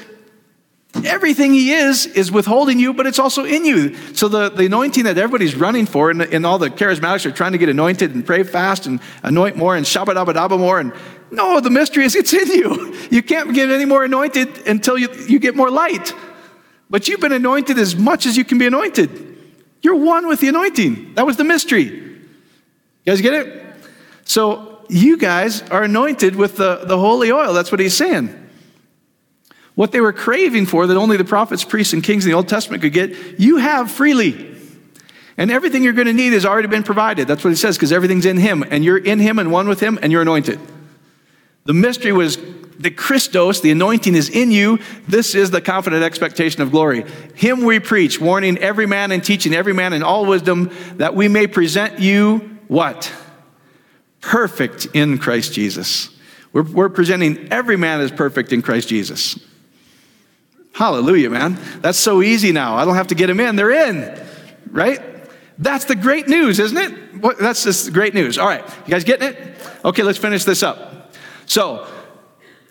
everything he is is withholding you, but it's also in you. So the, the anointing that everybody's running for, and, and all the charismatics are trying to get anointed and pray fast and anoint more and shabba more. And no, the mystery is it's in you. <laughs> You can't get any more anointed until you, you get more light. But you've been anointed as much as you can be anointed. You're one with the anointing. That was the mystery. You guys get it? So you guys are anointed with the, the holy oil. That's what he's saying. What they were craving for that only the prophets, priests, and kings in the Old Testament could get, you have freely. And everything you're going to need has already been provided. That's what he says, because everything's in him. And you're in him and one with him, and you're anointed. The mystery was the Christos, the anointing is in you. This is the confident expectation of glory. Him we preach, warning every man and teaching every man in all wisdom, that we may present you what? Perfect in Christ Jesus. We're, we're presenting every man as perfect in Christ Jesus. Hallelujah, man. That's so easy now. I don't have to get them in, they're in, right? That's the great news, isn't it? What, that's just great news. All right, you guys getting it? Okay, let's finish this up. So,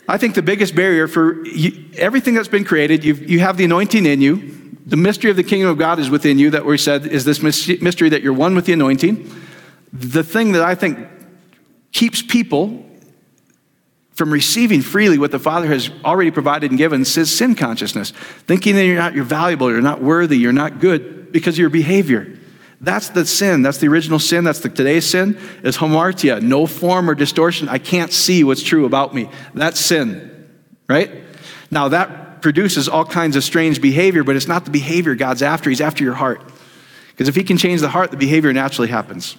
I think the biggest barrier for you, everything that's been created, you have the anointing in you. The mystery of the kingdom of God is within you, that we said is this mystery that you're one with the anointing. The thing that I think keeps people from receiving freely what the Father has already provided and given is sin consciousness. Thinking that you're not you're valuable, you're not worthy, you're not good because of your behavior. That's the sin. That's the original sin. That's the today's sin is hamartia, no form or distortion. I can't see what's true about me. That's sin, right? Now that produces all kinds of strange behavior, but it's not the behavior God's after. He's after your heart. Because if He can change the heart, the behavior naturally happens.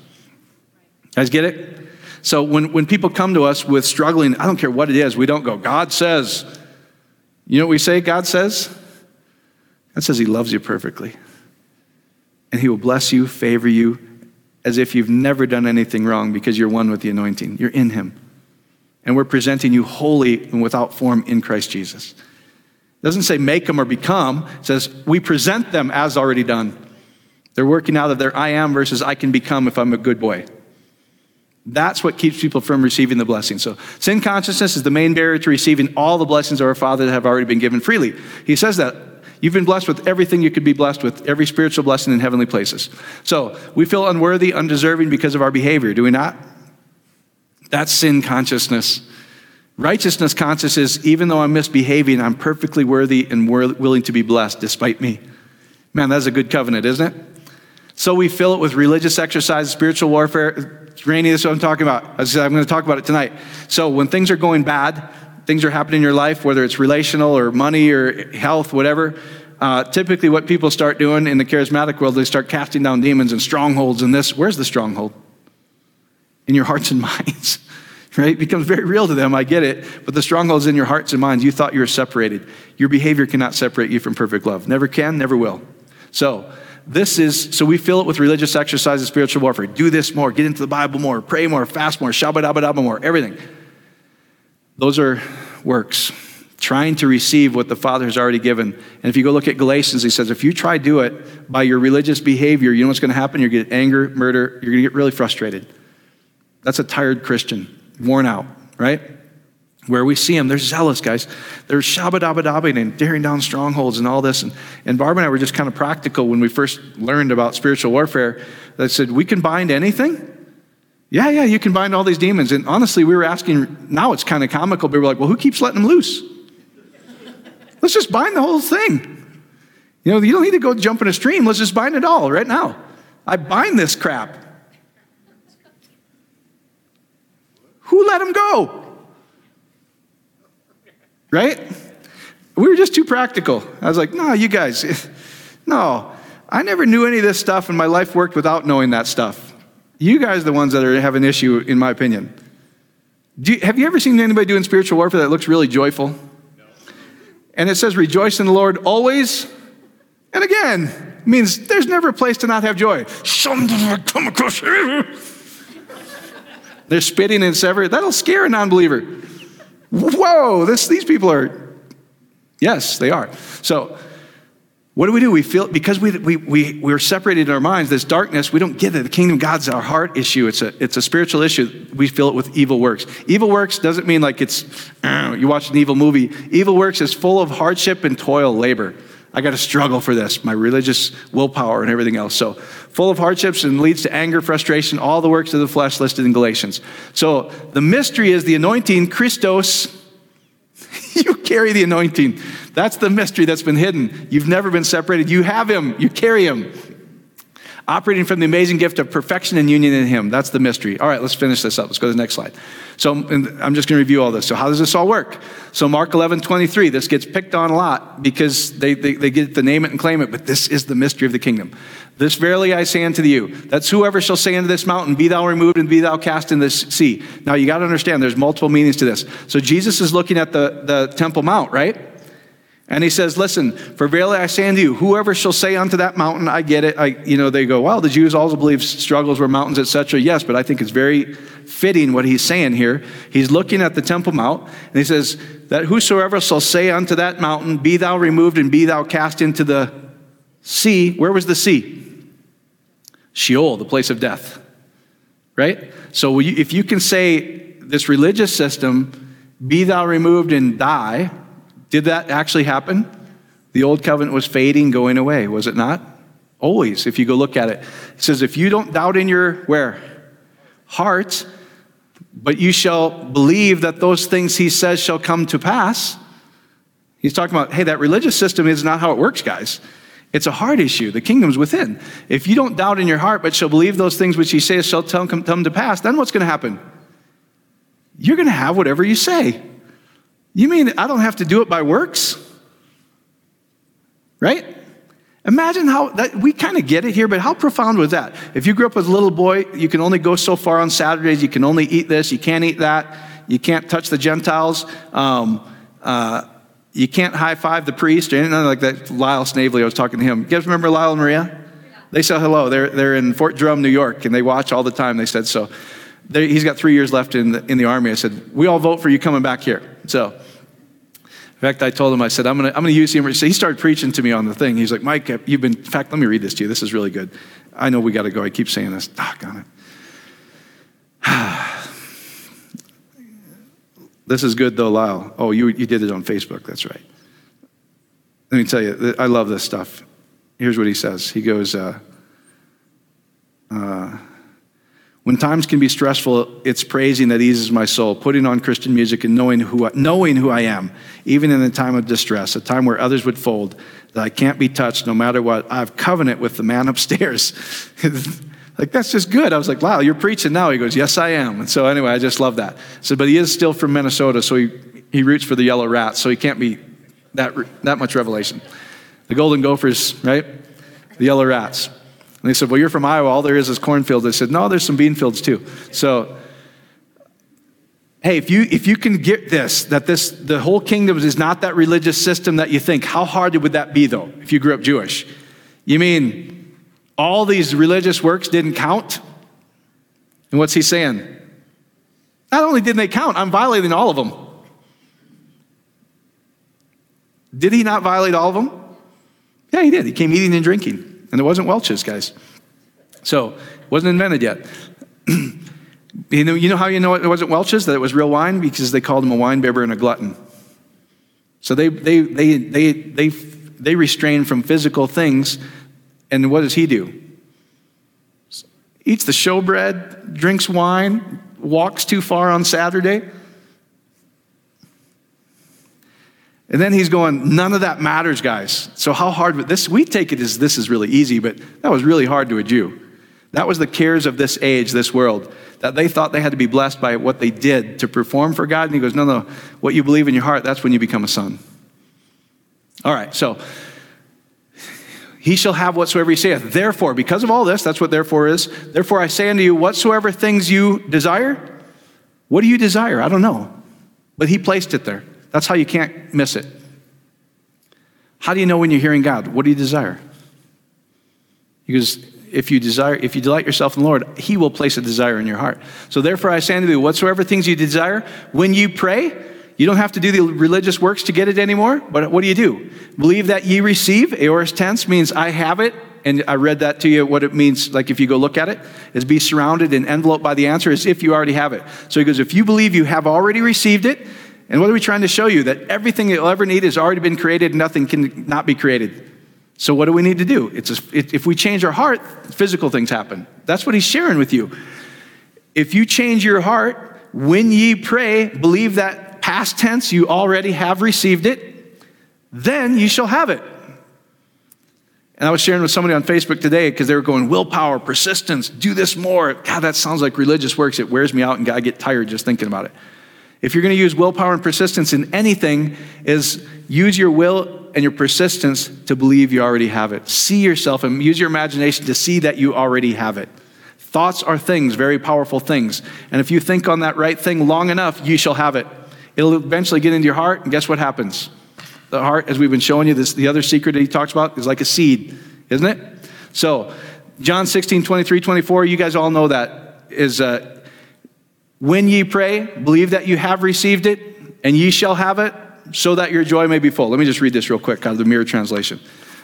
Guys get it? So when, when people come to us with struggling, I don't care what it is, we don't go, God says. You know what we say God says? God says He loves you perfectly. And He will bless you, favor you, as if you've never done anything wrong because you're one with the anointing. You're in Him. And we're presenting you holy and without form in Christ Jesus. It doesn't say make them or become, it says we present them as already done. They're working out of their I am versus I can become if I'm a good boy. That's what keeps people from receiving the blessing. So, sin consciousness is the main barrier to receiving all the blessings of our Father that have already been given freely. He says that. You've been blessed with everything you could be blessed with, every spiritual blessing in heavenly places. So, we feel unworthy, undeserving because of our behavior, do we not? That's sin consciousness. Righteousness consciousness is even though I'm misbehaving, I'm perfectly worthy and willing to be blessed despite me. Man, that's a good covenant, isn't it? So we fill it with religious exercise, spiritual warfare. Rainy, this is what I'm talking about. I'm going to talk about it tonight. So when things are going bad, things are happening in your life, whether it's relational or money or health, whatever, uh, typically what people start doing in the charismatic world, they start casting down demons and strongholds and this. Where's the stronghold? In your hearts and <laughs> minds. Right? It becomes very real to them. I get it. But the strongholds in your hearts and minds, you thought you were separated. Your behavior cannot separate you from perfect love. Never can, never will. So, this is, so we fill it with religious exercises, spiritual warfare. Do this more, get into the Bible more, pray more, fast more, shabba dabba dabba more, everything. Those are works. Trying to receive what the Father has already given. And if you go look at Galatians, he says, if you try to do it by your religious behavior, you know what's going to happen? You're going to get anger, murder, you're going to get really frustrated. That's a tired Christian, worn out, right? Where we see them, they're zealous, guys. They're shabba and tearing down strongholds and all this. And, and Barb and I were just kind of practical when we first learned about spiritual warfare. That said, we can bind anything. Yeah, yeah, you can bind all these demons. And honestly, we were asking, now it's kind of comical, but we we're like, well, who keeps letting them loose? <laughs> Let's just bind the whole thing. You know, you don't need to go jump in a stream. Let's just bind it all right now. I bind this crap. <laughs> Who let them go? Right? We were just too practical. I was like, no, you guys, <laughs> no. I never knew any of this stuff, and my life worked without knowing that stuff. You guys are the ones that are, have an issue, in my opinion. You, have you ever seen anybody doing spiritual warfare that looks really joyful? No. And it says, rejoice in the Lord always. And again, means there's never a place to not have joy. come across here. <laughs> They're spitting and severing. That'll scare a non believer whoa, this, these people are, yes, they are. So, what do we do? We feel, because we, we, we, we're separated in our minds, this darkness, we don't get it. The kingdom of God's our heart issue. It's a, it's a spiritual issue. We fill it with evil works. Evil works doesn't mean like it's, uh, you watch an evil movie. Evil works is full of hardship and toil, labor. I got to struggle for this, my religious willpower and everything else. So, full of hardships and leads to anger, frustration, all the works of the flesh listed in Galatians. So, the mystery is the anointing, Christos. <laughs> you carry the anointing. That's the mystery that's been hidden. You've never been separated. You have Him, you carry Him operating from the amazing gift of perfection and union in Him. That's the mystery. All right, let's finish this up. Let's go to the next slide. So I'm just going to review all this. So, how does this all work? So, Mark 11, 23, this gets picked on a lot because they, they, they get to name it and claim it, but this is the mystery of the kingdom. This verily I say unto you, that's whoever shall say unto this mountain, Be thou removed and be thou cast in the sea. Now, you got to understand, there's multiple meanings to this. So, Jesus is looking at the, the Temple Mount, right? And he says, Listen, for verily I say unto you, whoever shall say unto that mountain, I get it. I, you know, they go, Well, the Jews also believe struggles were mountains, etc. Yes, but I think it's very fitting what he's saying here. He's looking at the Temple Mount, and he says, That whosoever shall say unto that mountain, Be thou removed and be thou cast into the sea. Where was the sea? Sheol, the place of death. Right? So if you can say this religious system, Be thou removed and die, did that actually happen? The old covenant was fading, going away, was it not? Always, if you go look at it. It says, if you don't doubt in your where? Heart, but you shall believe that those things he says shall come to pass. He's talking about, hey, that religious system is not how it works, guys. It's a heart issue. The kingdom's within. If you don't doubt in your heart, but shall believe those things which he says shall come, come to pass, then what's going to happen? You're going to have whatever you say. You mean I don't have to do it by works? Right? Imagine how that we kind of get it here, but how profound was that? If you grew up as a little boy, you can only go so far on Saturdays. You can only eat this. You can't eat that. You can't touch the Gentiles. Um, uh, You can't high five the priest or anything like that. Lyle Snavely, I was talking to him. You guys remember Lyle and Maria? They said hello. They're, they're in Fort Drum, New York, and they watch all the time. They said so. They, he's got three years left in the, in the army. I said, we all vote for you coming back here. So, in fact, I told him, I said, I'm going to I'm gonna use him. So he started preaching to me on the thing. He's like, Mike, you've been, in fact, let me read this to you. This is really good. I know we got to go. I keep saying this. Doggone it. <sighs> this is good, though, Lyle. Oh, you, you did it on Facebook. That's right. Let me tell you, I love this stuff. Here's what he says. He goes, uh, uh, when times can be stressful, it's praising that eases my soul, putting on Christian music and knowing who, I, knowing who I am, even in a time of distress, a time where others would fold, that I can't be touched no matter what. I have covenant with the man upstairs. <laughs> like, that's just good. I was like, wow, you're preaching now. He goes, yes, I am. And so, anyway, I just love that. So, but he is still from Minnesota, so he, he roots for the yellow rats, so he can't be that, that much revelation. The golden gophers, right? The yellow rats. And they said, Well, you're from Iowa. All there is is cornfields. I said, No, there's some bean fields too. So, hey, if you, if you can get this, that this, the whole kingdom is not that religious system that you think, how hard would that be though, if you grew up Jewish? You mean all these religious works didn't count? And what's he saying? Not only didn't they count, I'm violating all of them. Did he not violate all of them? Yeah, he did. He came eating and drinking. And it wasn't Welch's, guys. So, it wasn't invented yet. <clears throat> you, know, you know how you know it wasn't Welch's, that it was real wine? Because they called him a wine bibber and a glutton. So they, they, they, they, they, they restrain from physical things. And what does he do? Eats the showbread, drinks wine, walks too far on Saturday. And then he's going, none of that matters, guys. So how hard would this? We take it as this is really easy, but that was really hard to a Jew. That was the cares of this age, this world, that they thought they had to be blessed by what they did to perform for God. And he goes, no, no, what you believe in your heart, that's when you become a son. All right, so he shall have whatsoever he saith. Therefore, because of all this, that's what therefore is. Therefore, I say unto you, whatsoever things you desire, what do you desire? I don't know. But he placed it there. That's how you can't miss it. How do you know when you're hearing God? What do you desire? Because if you desire, if you delight yourself in the Lord, He will place a desire in your heart. So therefore I say unto you, whatsoever things you desire, when you pray, you don't have to do the religious works to get it anymore, but what do you do? Believe that ye receive. Aorist tense means I have it, and I read that to you. What it means, like if you go look at it, is be surrounded and enveloped by the answer as if you already have it. So he goes, if you believe you have already received it, and what are we trying to show you? That everything you'll ever need has already been created, nothing can not be created. So what do we need to do? It's a, if we change our heart, physical things happen. That's what he's sharing with you. If you change your heart, when ye pray, believe that past tense you already have received it, then you shall have it. And I was sharing with somebody on Facebook today because they were going, willpower, persistence, do this more. God, that sounds like religious works. It wears me out and I get tired just thinking about it. If you're going to use willpower and persistence in anything, is use your will and your persistence to believe you already have it. See yourself and use your imagination to see that you already have it. Thoughts are things, very powerful things. And if you think on that right thing long enough, you shall have it. It'll eventually get into your heart, and guess what happens? The heart, as we've been showing you, this the other secret that he talks about is like a seed, isn't it? So, John 16, 23, 24, you guys all know that is uh, when ye pray, believe that you have received it, and ye shall have it, so that your joy may be full. Let me just read this real quick out of the mirror translation.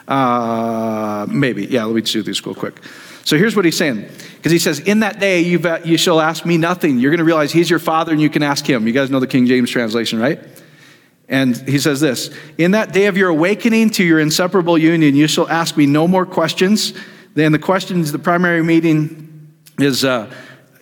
Uh, maybe. Yeah, let me just do this real quick. So here's what he's saying. Because he says, In that day you you shall ask me nothing. You're going to realize he's your father and you can ask him. You guys know the King James translation, right? And he says this In that day of your awakening to your inseparable union, you shall ask me no more questions. Then the questions, the primary meeting is uh,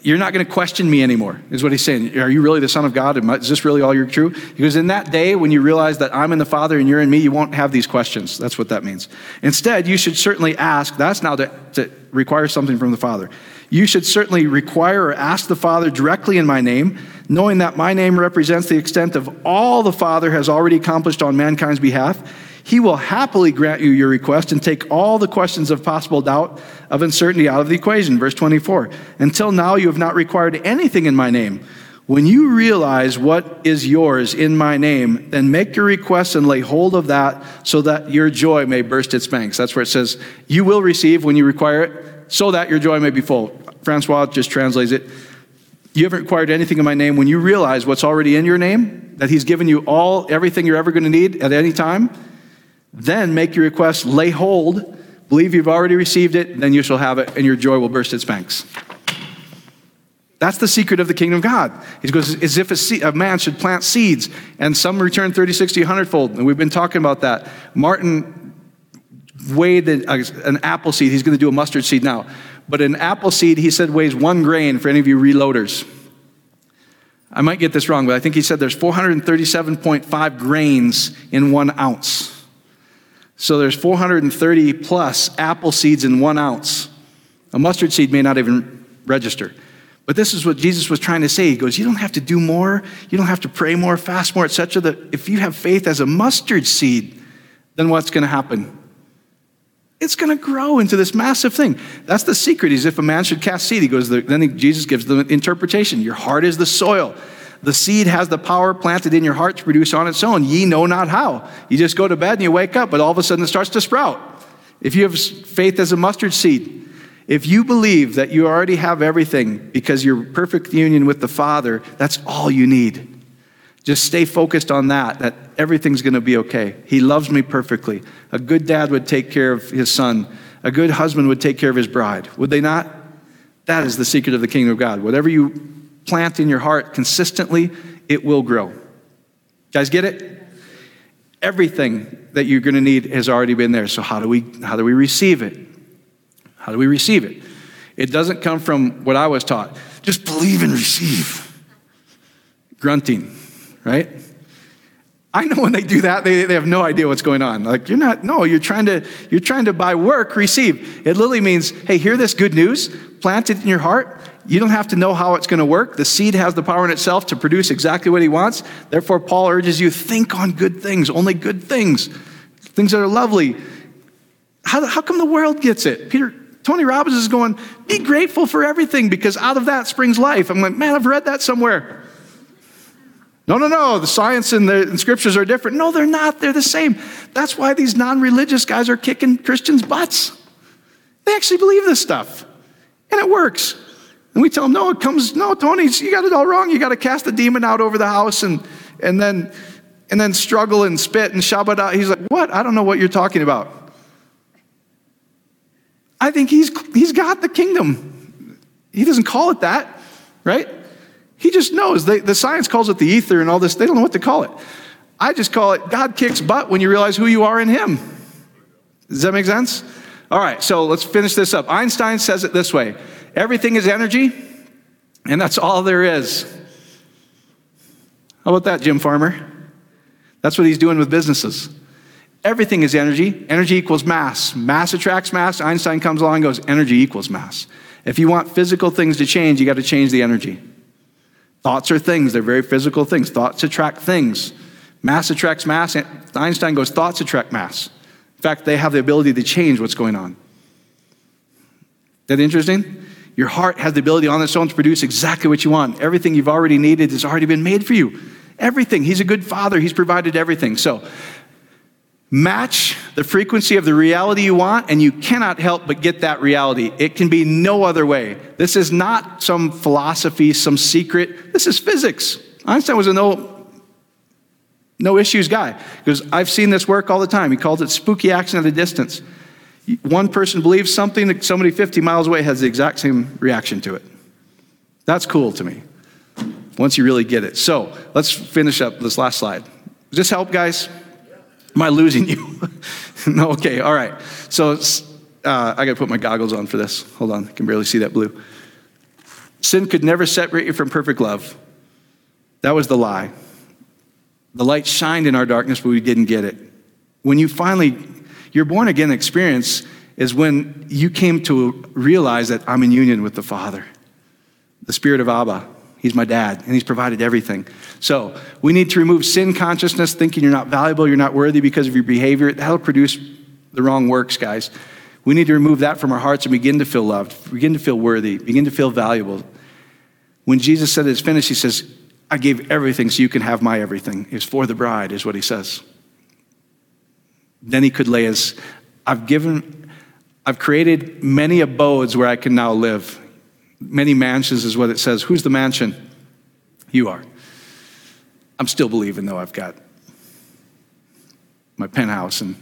you're not going to question me anymore, is what he's saying. Are you really the Son of God? Is this really all you're true? Because in that day, when you realize that I'm in the Father and you're in me, you won't have these questions. That's what that means. Instead, you should certainly ask. That's now to, to require something from the Father. You should certainly require or ask the Father directly in my name, knowing that my name represents the extent of all the Father has already accomplished on mankind's behalf he will happily grant you your request and take all the questions of possible doubt, of uncertainty out of the equation. Verse 24. Until now, you have not required anything in my name. When you realize what is yours in my name, then make your request and lay hold of that so that your joy may burst its banks. That's where it says, You will receive when you require it, so that your joy may be full. Francois just translates it. You haven't required anything in my name. When you realize what's already in your name, that he's given you all, everything you're ever going to need at any time, then make your request, lay hold, believe you've already received it, then you shall have it, and your joy will burst its banks. That's the secret of the kingdom of God. He goes, as if a, seed, a, man should plant seeds, and some return 30, 60, 100 fold. And we've been talking about that. Martin weighed uh, an apple seed. He's going to do a mustard seed now. But an apple seed, he said, weighs one grain for any of you reloaders. I might get this wrong, but I think he said there's 437.5 grains in one ounce. So there's 430 plus apple seeds in one ounce. A mustard seed may not even register. But this is what Jesus was trying to say. He goes, You don't have to do more, you don't have to pray more, fast more, etc. That if you have faith as a mustard seed, then what's going to happen? It's going to grow into this massive thing. That's the secret. Is if a man should cast seed, he goes, then Jesus gives the interpretation. Your heart is the soil. The seed has the power planted in your heart to produce on its own. Ye know not how. You just go to bed and you wake up, but all of a sudden it starts to sprout. If you have faith as a mustard seed, if you believe that you already have everything because you're perfect union with the Father, that's all you need. Just stay focused on that, that everything's going to be okay. He loves me perfectly. A good dad would take care of his son, a good husband would take care of his bride. Would they not? That is the secret of the kingdom of God. Whatever you plant in your heart consistently, it will grow. Guys, get it? Everything that you're going to need has already been there. So, how do we, how do we receive it? How do we receive it? It doesn't come from what I was taught. Just believe and receive. Grunting, right? I know when they do that, they, they have no idea what's going on. Like, you're not, no, you're trying to, you're trying to by work receive. It literally means, hey, hear this good news, plant it in your heart. You don't have to know how it's going to work. The seed has the power in itself to produce exactly what he wants. Therefore, Paul urges you, think on good things, only good things, things that are lovely. How, how come the world gets it? Peter, Tony Robbins is going, be grateful for everything because out of that springs life. I'm like, man, I've read that somewhere. No, no, no. The science and the and scriptures are different. No, they're not. They're the same. That's why these non religious guys are kicking Christians' butts. They actually believe this stuff, and it works. And we tell them, no, it comes, no, Tony, you got it all wrong. You got to cast the demon out over the house and, and, then, and then struggle and spit and shabbat out. He's like, what? I don't know what you're talking about. I think he's, he's got the kingdom. He doesn't call it that, right? He just knows. They, the science calls it the ether and all this. They don't know what to call it. I just call it God kicks butt when you realize who you are in Him. Does that make sense? All right, so let's finish this up. Einstein says it this way everything is energy, and that's all there is. How about that, Jim Farmer? That's what he's doing with businesses. Everything is energy. Energy equals mass. Mass attracts mass. Einstein comes along and goes, energy equals mass. If you want physical things to change, you got to change the energy. Thoughts are things, they're very physical things. Thoughts attract things. Mass attracts mass. Einstein goes, thoughts attract mass. In fact, they have the ability to change what's going on. That interesting? Your heart has the ability on its own to produce exactly what you want. Everything you've already needed has already been made for you. Everything. He's a good father. He's provided everything. So, match the frequency of the reality you want, and you cannot help but get that reality. It can be no other way. This is not some philosophy, some secret. This is physics. Einstein was a no, no issues guy because I've seen this work all the time. He calls it spooky action at a distance. One person believes something, that somebody 50 miles away has the exact same reaction to it. That's cool to me once you really get it. So let's finish up this last slide. Does this help, guys? Am I losing you? <laughs> no, okay, all right. So uh, I got to put my goggles on for this. Hold on, I can barely see that blue. Sin could never separate you from perfect love. That was the lie. The light shined in our darkness, but we didn't get it. When you finally, your born again experience is when you came to realize that I'm in union with the Father, the Spirit of Abba. He's my dad, and He's provided everything. So we need to remove sin consciousness, thinking you're not valuable, you're not worthy because of your behavior. That'll produce the wrong works, guys. We need to remove that from our hearts and begin to feel loved, begin to feel worthy, begin to feel valuable. When Jesus said it's finished, he says, I gave everything so you can have my everything. It's for the bride, is what he says. Then he could lay his, I've given, I've created many abodes where I can now live. Many mansions is what it says. Who's the mansion? You are. I'm still believing, though, I've got my penthouse and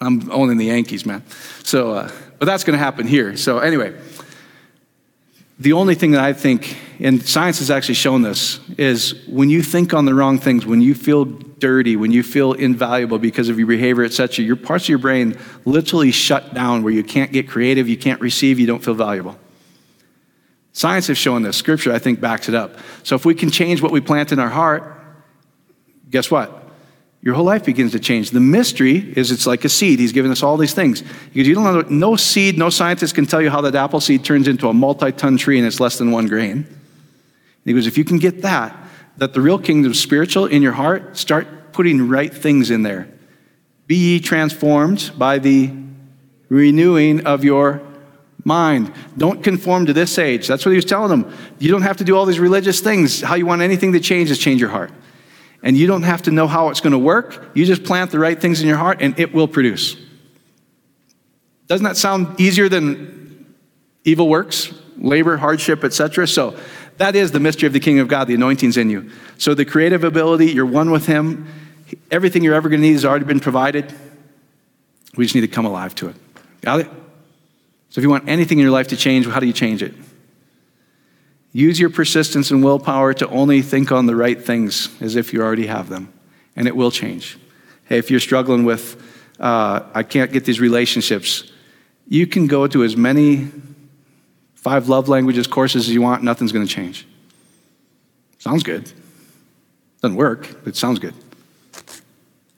I'm owning the Yankees, man. So, uh, but that's going to happen here. So, anyway, the only thing that I think, and science has actually shown this, is when you think on the wrong things, when you feel dirty, when you feel invaluable because of your behavior, etc., your parts of your brain literally shut down where you can't get creative, you can't receive, you don't feel valuable. Science has shown this. Scripture, I think, backs it up. So if we can change what we plant in our heart, guess what? Your whole life begins to change. The mystery is it's like a seed. He's given us all these things. Because you don't know, no seed, no scientist can tell you how that apple seed turns into a multi ton tree and it's less than one grain. And he goes, if you can get that, that the real kingdom spiritual in your heart, start putting right things in there. Be ye transformed by the renewing of your mind. Don't conform to this age. That's what he was telling them. You don't have to do all these religious things. How you want anything to change is change your heart. And you don't have to know how it's going to work. You just plant the right things in your heart and it will produce. Doesn't that sound easier than evil works, labor, hardship, etc.? So that is the mystery of the kingdom of God. The anointing's in you. So the creative ability, you're one with him. Everything you're ever going to need has already been provided. We just need to come alive to it. Got it? So if you want anything in your life to change, how do you change it? Use your persistence and willpower to only think on the right things as if you already have them, and it will change. Hey, if you're struggling with, uh, I can't get these relationships, you can go to as many five love languages courses as you want, nothing's going to change. Sounds good. Doesn't work, it sounds good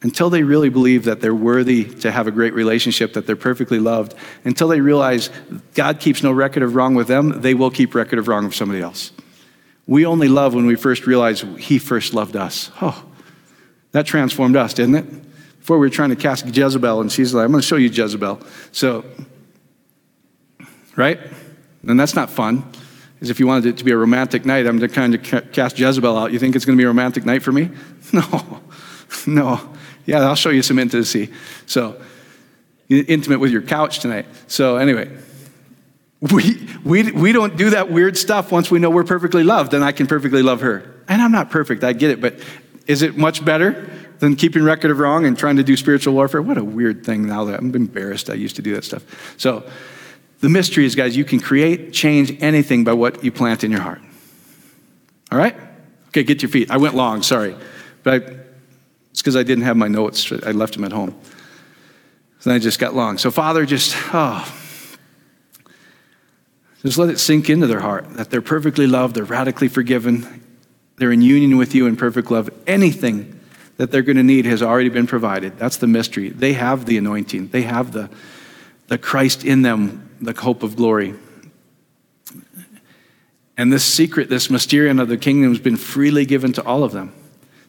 until they really believe that they're worthy to have a great relationship, that they're perfectly loved, until they realize God keeps no record of wrong with them, they will keep record of wrong with somebody else. We only love when we first realize He first loved us. Oh, that transformed us, didn't it? Before we were trying to cast Jezebel, and she's like, I'm going to show you Jezebel. So, right? And that's not fun. As if you wanted it to be a romantic night, I'm going to kind of cast Jezebel out. You think it's going to be a romantic night for me? <laughs> No, <laughs> no. Yeah, I'll show you some intimacy. So, intimate with your couch tonight. So, anyway, we, we, we don't do that weird stuff once we know we're perfectly loved, then I can perfectly love her. And I'm not perfect, I get it, but is it much better than keeping record of wrong and trying to do spiritual warfare? What a weird thing now that I'm embarrassed I used to do that stuff. So, the mystery is, guys, you can create, change anything by what you plant in your heart. All right? Okay, get your feet. I went long, sorry. But I, it's because I didn't have my notes. I left them at home. Then I just got long. So, Father, just, oh, just let it sink into their heart that they're perfectly loved, they're radically forgiven, they're in union with you in perfect love. Anything that they're going to need has already been provided. That's the mystery. They have the anointing, they have the, the Christ in them, the hope of glory. And this secret, this mysterium of the kingdom has been freely given to all of them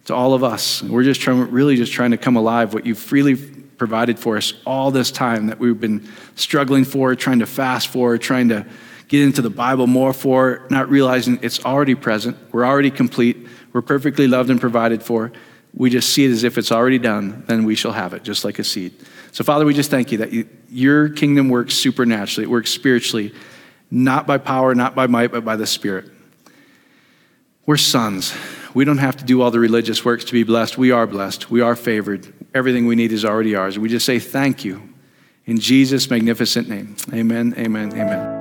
to all of us. We're just trying, really just trying to come alive what you've freely provided for us all this time that we've been struggling for, trying to fast for, trying to get into the Bible more for, not realizing it's already present. We're already complete. We're perfectly loved and provided for. We just see it as if it's already done, then we shall have it, just like a seed. So, Father, we just thank you that you, your kingdom works supernaturally, it works spiritually, not by power, not by might, but by the Spirit. We're sons. We don't have to do all the religious works to be blessed. We are blessed. We are favored. Everything we need is already ours. We just say thank you. In Jesus' magnificent name. Amen, amen, amen.